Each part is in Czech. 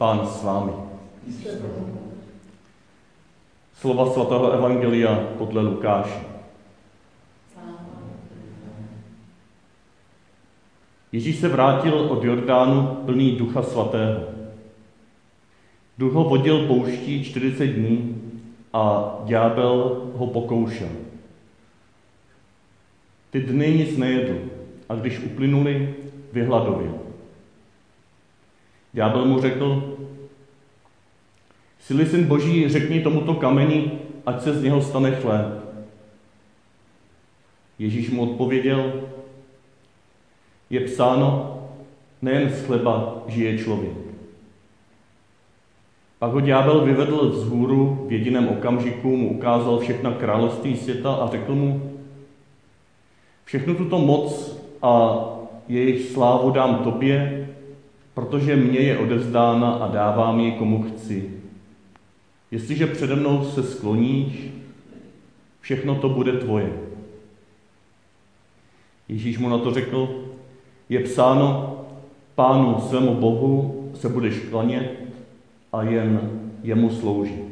Pán s vámi. Slova svatého Evangelia podle Lukáše. Ježíš se vrátil od Jordánu plný ducha svatého. Duch ho vodil pouští 40 dní a ďábel ho pokoušel. Ty dny nic nejedl a když uplynuli, vyhladověl. Ďábel mu řekl, Sily syn boží, řekni tomuto kameni, ať se z něho stane chléb. Ježíš mu odpověděl, je psáno, nejen z chleba žije člověk. Pak ho ďábel vyvedl z hůru, v jediném okamžiku mu ukázal všechna království světa a řekl mu, všechnu tuto moc a jejich slávu dám tobě, protože mě je odevzdána a dávám ji komu chci. Jestliže přede mnou se skloníš, všechno to bude tvoje. Ježíš mu na to řekl, je psáno, pánu svému Bohu se budeš klanět a jen jemu sloužit.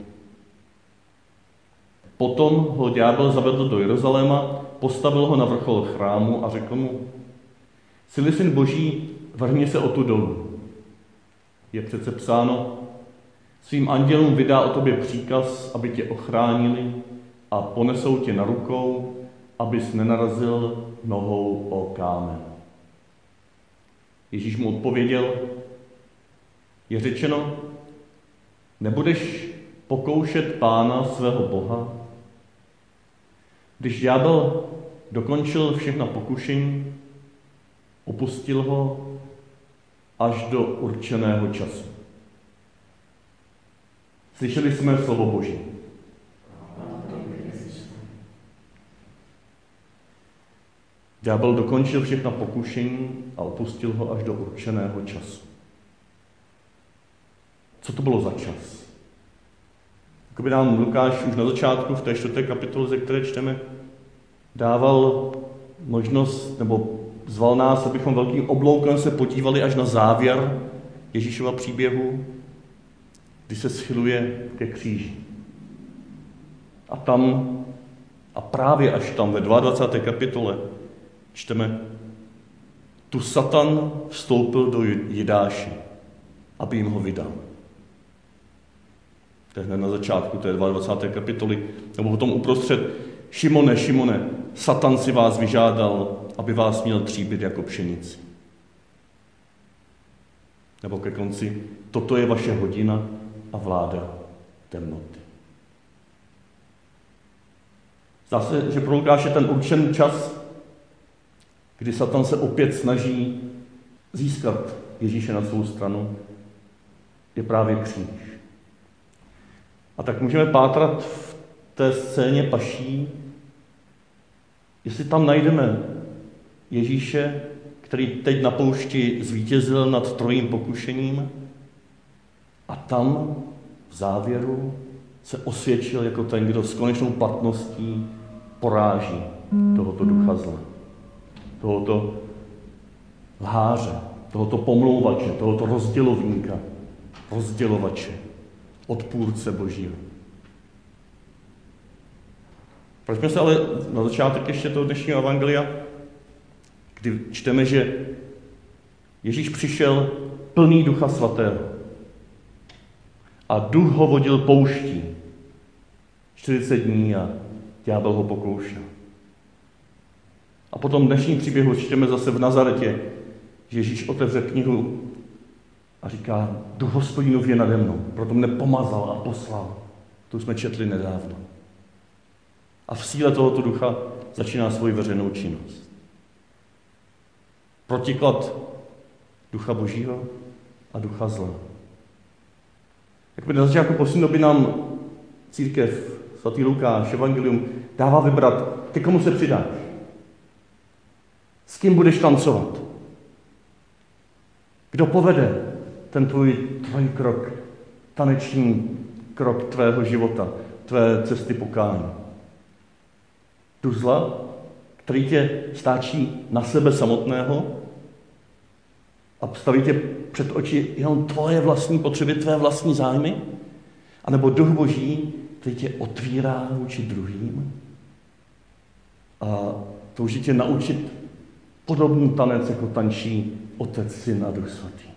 Potom ho ďábel zavedl do Jeruzaléma, postavil ho na vrchol chrámu a řekl mu, Sily syn boží, vrhni se o tu dolů. Je přece psáno, svým andělům vydá o tobě příkaz, aby tě ochránili a ponesou tě na rukou, abys nenarazil nohou o kámen. Ježíš mu odpověděl, je řečeno, nebudeš pokoušet pána svého Boha. Když ďábel dokončil všechna pokušení, opustil ho až do určeného času. Slyšeli jsme slovo Boží. Ďábel dokončil všechna pokušení a opustil ho až do určeného času. Co to bylo za čas? Jakoby nám Lukáš už na začátku v té čtvrté kapitole, ze které čteme, dával možnost, nebo zval nás, abychom velkým obloukem se podívali až na závěr Ježíšova příběhu, kdy se schyluje ke kříži. A tam, a právě až tam ve 22. kapitole, čteme, tu Satan vstoupil do Jidáše, aby jim ho vydal. To je hned na začátku té 22. kapitoly, nebo potom uprostřed, Šimone, Šimone, Satan si vás vyžádal, aby vás měl tříbit jako pšenici. Nebo ke konci, toto je vaše hodina a vláda temnoty. Zdá se, že pro Lukáše ten určen čas kdy Satan se opět snaží získat Ježíše na svou stranu, je právě kříž. A tak můžeme pátrat v té scéně paší, jestli tam najdeme Ježíše, který teď na poušti zvítězil nad trojím pokušením a tam v závěru se osvědčil jako ten, kdo s konečnou platností poráží tohoto ducha zla tohoto lháře, tohoto pomlouvače, tohoto rozdělovníka, rozdělovače, odpůrce Božího. Proč se ale na začátek ještě toho dnešního evangelia, kdy čteme, že Ježíš přišel plný ducha svatého a duch ho vodil pouští 40 dní a ďábel ho pokoušel. A potom dnešní příběhu čteme zase v Nazaretě, že Ježíš otevře knihu a říká, duch hospodinův je nade mnou, proto mne pomazal a poslal. To jsme četli nedávno. A v síle tohoto ducha začíná svoji veřejnou činnost. Protiklad ducha božího a ducha zla. Jak by na začátku poslední doby nám církev, svatý Lukáš, Evangelium, dává vybrat, ke komu se přidáš. S kým budeš tancovat? Kdo povede ten tvůj, tvůj krok, taneční krok tvého života, tvé cesty pokání? Tu zla, který tě stáčí na sebe samotného? a staví tě před oči jenom tvoje vlastní potřeby, tvé vlastní zájmy? A nebo duch boží, který tě otvírá vůči druhým a touží tě naučit podobný tanec, jako tančí Otec, Syn a Duch Svatý.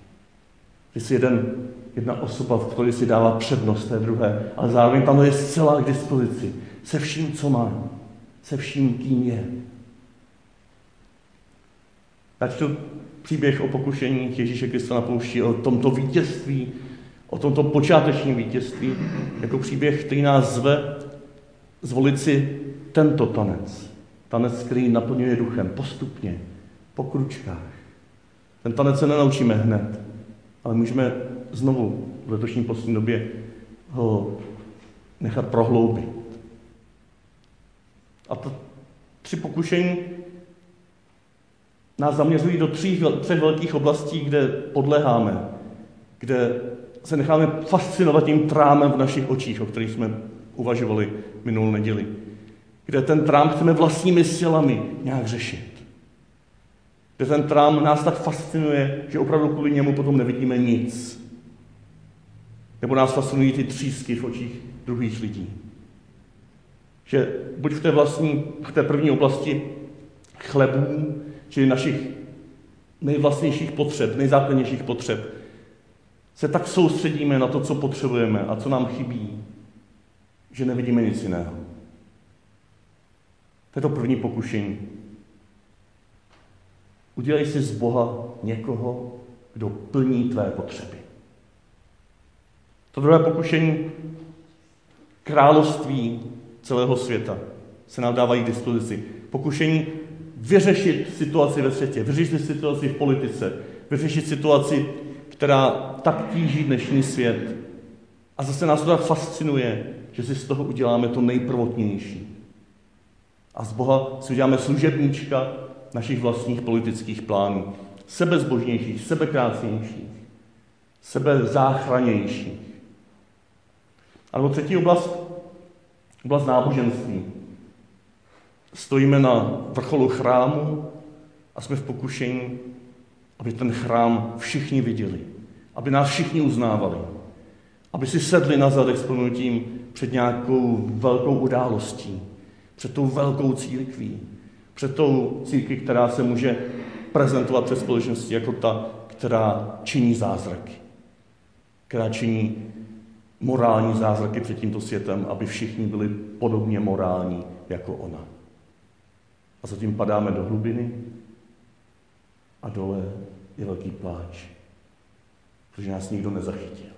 Ty jsi jeden, jedna osoba, v které si dává přednost té druhé, ale zároveň tam je zcela k dispozici. Se vším, co má. Se vším, kým je. Já čtu příběh o pokušení Ježíše Krista na poušti, o tomto vítězství, o tomto počátečním vítězství, jako příběh, který nás zve zvolit si tento tanec. Tanec, který naplňuje duchem postupně, po kručkách. Ten tanec se nenaučíme hned, ale můžeme znovu v letošní poslední době ho nechat prohloubit. A to tři pokušení nás zaměřují do tří, třech velkých oblastí, kde podleháme, kde se necháme fascinovat tím trámem v našich očích, o kterých jsme uvažovali minulou neděli. Kde ten trám chceme vlastními silami nějak řešit. Kde ten trám nás tak fascinuje, že opravdu kvůli němu potom nevidíme nic. Nebo nás fascinují ty třísky v očích druhých lidí. Že buď v té vlastní, v té první oblasti chlebů, čili našich nejvlastnějších potřeb, nejzákladnějších potřeb, se tak soustředíme na to, co potřebujeme a co nám chybí, že nevidíme nic jiného. To je to první pokušení. Udělej si z Boha někoho, kdo plní tvé potřeby. To druhé pokušení království celého světa se nám dávají k dispozici. Pokušení vyřešit situaci ve světě, vyřešit situaci v politice, vyřešit situaci, která tak tíží dnešní svět. A zase nás to tak fascinuje, že si z toho uděláme to nejprvotnější. A z Boha si uděláme služebníčka našich vlastních politických plánů. Sebezbožnějších, sebekrásnějších, sebezáchranějších. A nebo třetí oblast, oblast náboženství. Stojíme na vrcholu chrámu a jsme v pokušení, aby ten chrám všichni viděli, aby nás všichni uznávali, aby si sedli na zadek s před nějakou velkou událostí, před tou velkou církví, před tou církví, která se může prezentovat před společností jako ta, která činí zázraky, která činí morální zázraky před tímto světem, aby všichni byli podobně morální jako ona. A zatím padáme do hlubiny a dole je velký pláč, protože nás nikdo nezachytil.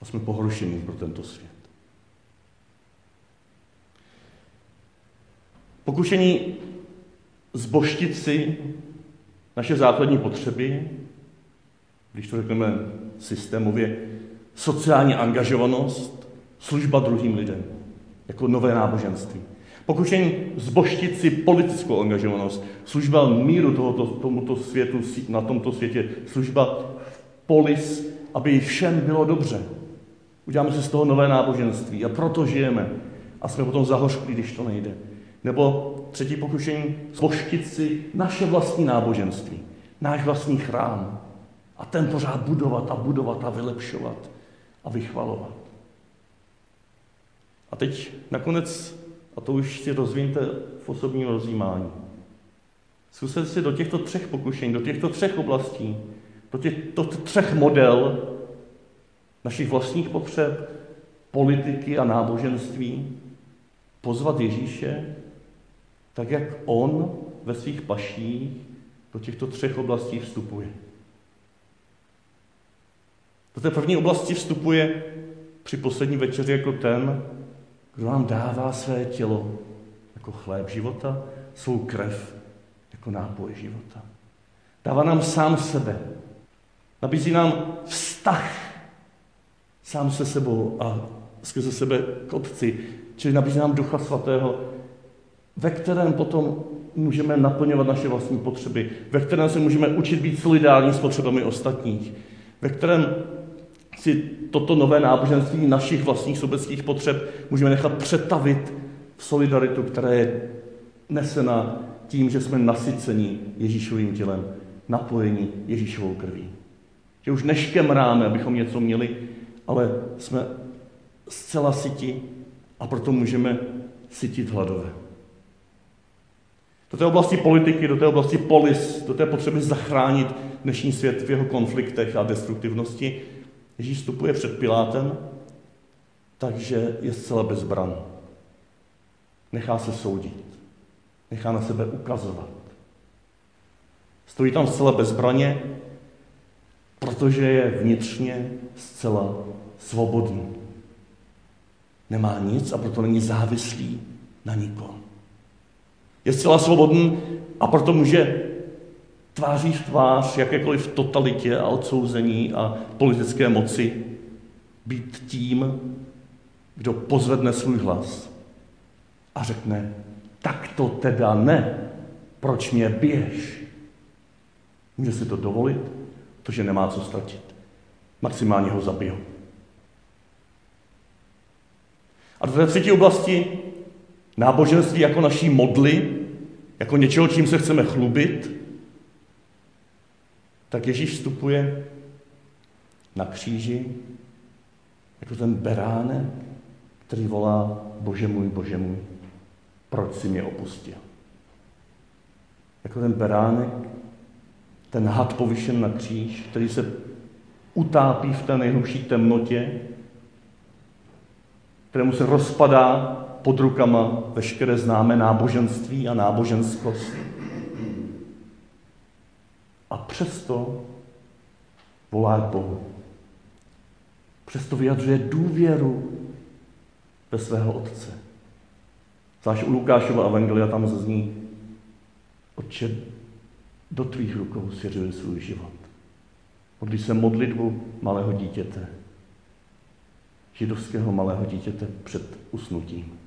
A jsme pohoršení pro tento svět. Pokušení zboštit si naše základní potřeby, když to řekneme systémově, sociální angažovanost, služba druhým lidem, jako nové náboženství. Pokušení zboštit si politickou angažovanost, služba míru tohoto, tomuto světu, na tomto světě, služba polis, aby všem bylo dobře. Uděláme si z toho nové náboženství a proto žijeme. A jsme potom zahořklí, když to nejde. Nebo třetí pokušení, zboštit si naše vlastní náboženství, náš vlastní chrám. A ten pořád budovat a budovat a vylepšovat a vychvalovat. A teď nakonec a to už si rozvíjte v osobním rozjímání. Zkuste si do těchto třech pokušení, do těchto třech oblastí, do těchto třech model našich vlastních potřeb, politiky a náboženství pozvat Ježíše, tak jak on ve svých paších do těchto třech oblastí vstupuje. Do té první oblasti vstupuje při poslední večeři jako ten, kdo nám dává své tělo jako chléb života, svou krev jako nápoj života. Dává nám sám sebe. Nabízí nám vztah sám se sebou a skrze sebe k Otci. Čili nabízí nám Ducha Svatého, ve kterém potom můžeme naplňovat naše vlastní potřeby, ve kterém se můžeme učit být solidární s potřebami ostatních, ve kterém si toto nové náboženství našich vlastních sobeckých potřeb můžeme nechat přetavit v solidaritu, která je nesena tím, že jsme nasyceni Ježíšovým tělem, napojeni Ježíšovou krví. Že už neškemráme, abychom něco měli, ale jsme zcela syti a proto můžeme sytit hladové. Do té oblasti politiky, do té oblasti polis, do té potřeby zachránit dnešní svět v jeho konfliktech a destruktivnosti, Ježíš vstupuje před Pilátem, takže je zcela bezbran. Nechá se soudit. Nechá na sebe ukazovat. Stojí tam zcela bezbraně, protože je vnitřně zcela svobodný. Nemá nic a proto není závislý na nikom. Je zcela svobodný a proto může tváří v tvář jakékoliv totalitě a odsouzení a politické moci být tím, kdo pozvedne svůj hlas a řekne, tak to teda ne, proč mě běž? Může si to dovolit, protože nemá co ztratit. Maximálně ho zabijou. A do té třetí oblasti náboženství jako naší modly, jako něčeho, čím se chceme chlubit, tak Ježíš vstupuje na kříži jako ten beránek, který volá Bože můj, Bože můj, proč si mě opustil. Jako ten beránek, ten had povyšen na kříž, který se utápí v té nejhlubší temnotě, kterému se rozpadá pod rukama veškeré známé náboženství a náboženskost. A přesto volá k Bohu. Přesto vyjadřuje důvěru ve svého Otce. Zvlášť u Lukášova evangelia tam zazní, Otče, do tvých rukou svěřuji svůj život. Modlí se modlitbu malého dítěte, židovského malého dítěte před usnutím.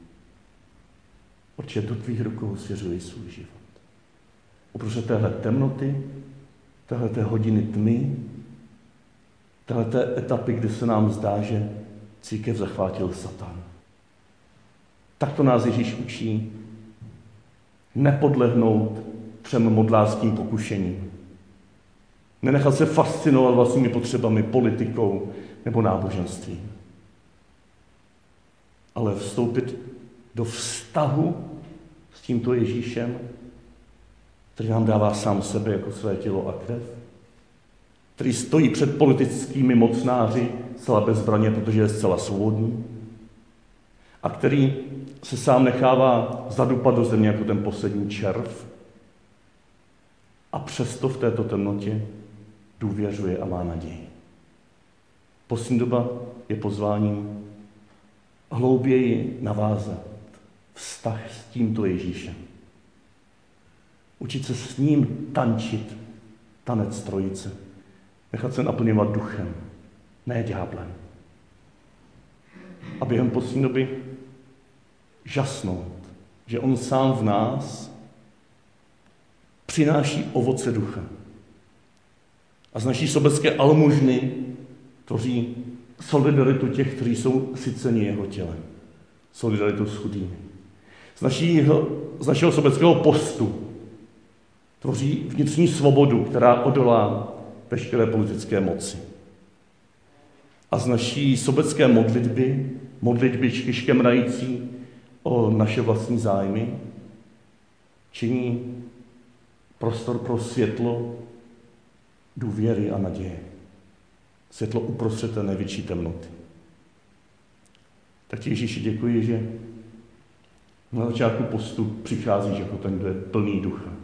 Otče, do tvých rukou svěřuji svůj život. Uprostřed téhle temnoty, téhle hodiny tmy, téhle etapy, kdy se nám zdá, že církev zachvátil Satan. Tak to nás Ježíš učí nepodlehnout třem modlářským pokušením. Nenechat se fascinovat vlastními potřebami, politikou nebo náboženstvím. Ale vstoupit do vztahu s tímto Ježíšem, který nám dává sám sebe jako své tělo a krev, který stojí před politickými mocnáři zcela bezbraně, protože je zcela svobodný, a který se sám nechává zadupat do země jako ten poslední červ a přesto v této temnotě důvěřuje a má naději. Poslední doba je pozváním hlouběji navázat vztah s tímto Ježíšem. Učit se s ním tančit tanec trojice. Nechat se naplňovat duchem, ne ďáblem. A během poslední doby žasnout, že on sám v nás přináší ovoce ducha. A z naší sobecké almužny tvoří solidaritu těch, kteří jsou syceni jeho tělem. Solidaritu s chudými. Z, našího, z našeho sobeckého postu tvoří vnitřní svobodu, která odolá veškeré politické moci. A z naší sobecké modlitby, modlitby škemrající o naše vlastní zájmy, činí prostor pro světlo důvěry a naděje. Světlo uprostřed té největší temnoty. Tak ti Ježíši děkuji, že na začátku postu přicházíš jako ten, kdo je plný ducha.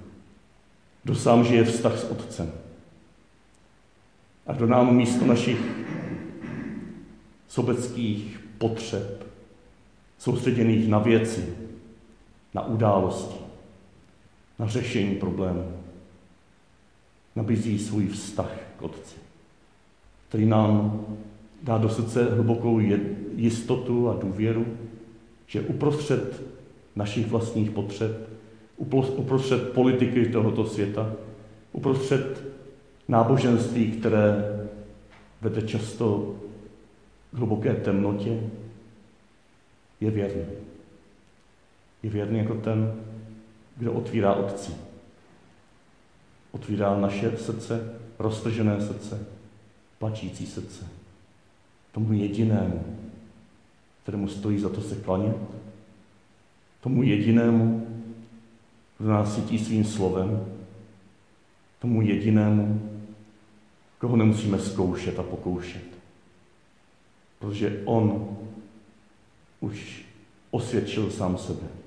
Kdo sám žije vztah s Otcem. A kdo nám místo našich sobeckých potřeb, soustředěných na věci, na události, na řešení problémů, nabízí svůj vztah k Otci, který nám dá do srdce hlubokou jistotu a důvěru, že uprostřed našich vlastních potřeb, uprostřed politiky tohoto světa, uprostřed náboženství, které vede často k hluboké temnotě, je věrný. Je věrný jako ten, kdo otvírá otci. Otvírá naše srdce, roztržené srdce, plačící srdce. Tomu jedinému, kterému stojí za to se klanět, tomu jedinému, kdo nás svým slovem, tomu jedinému, koho nemusíme zkoušet a pokoušet. Protože on už osvědčil sám sebe.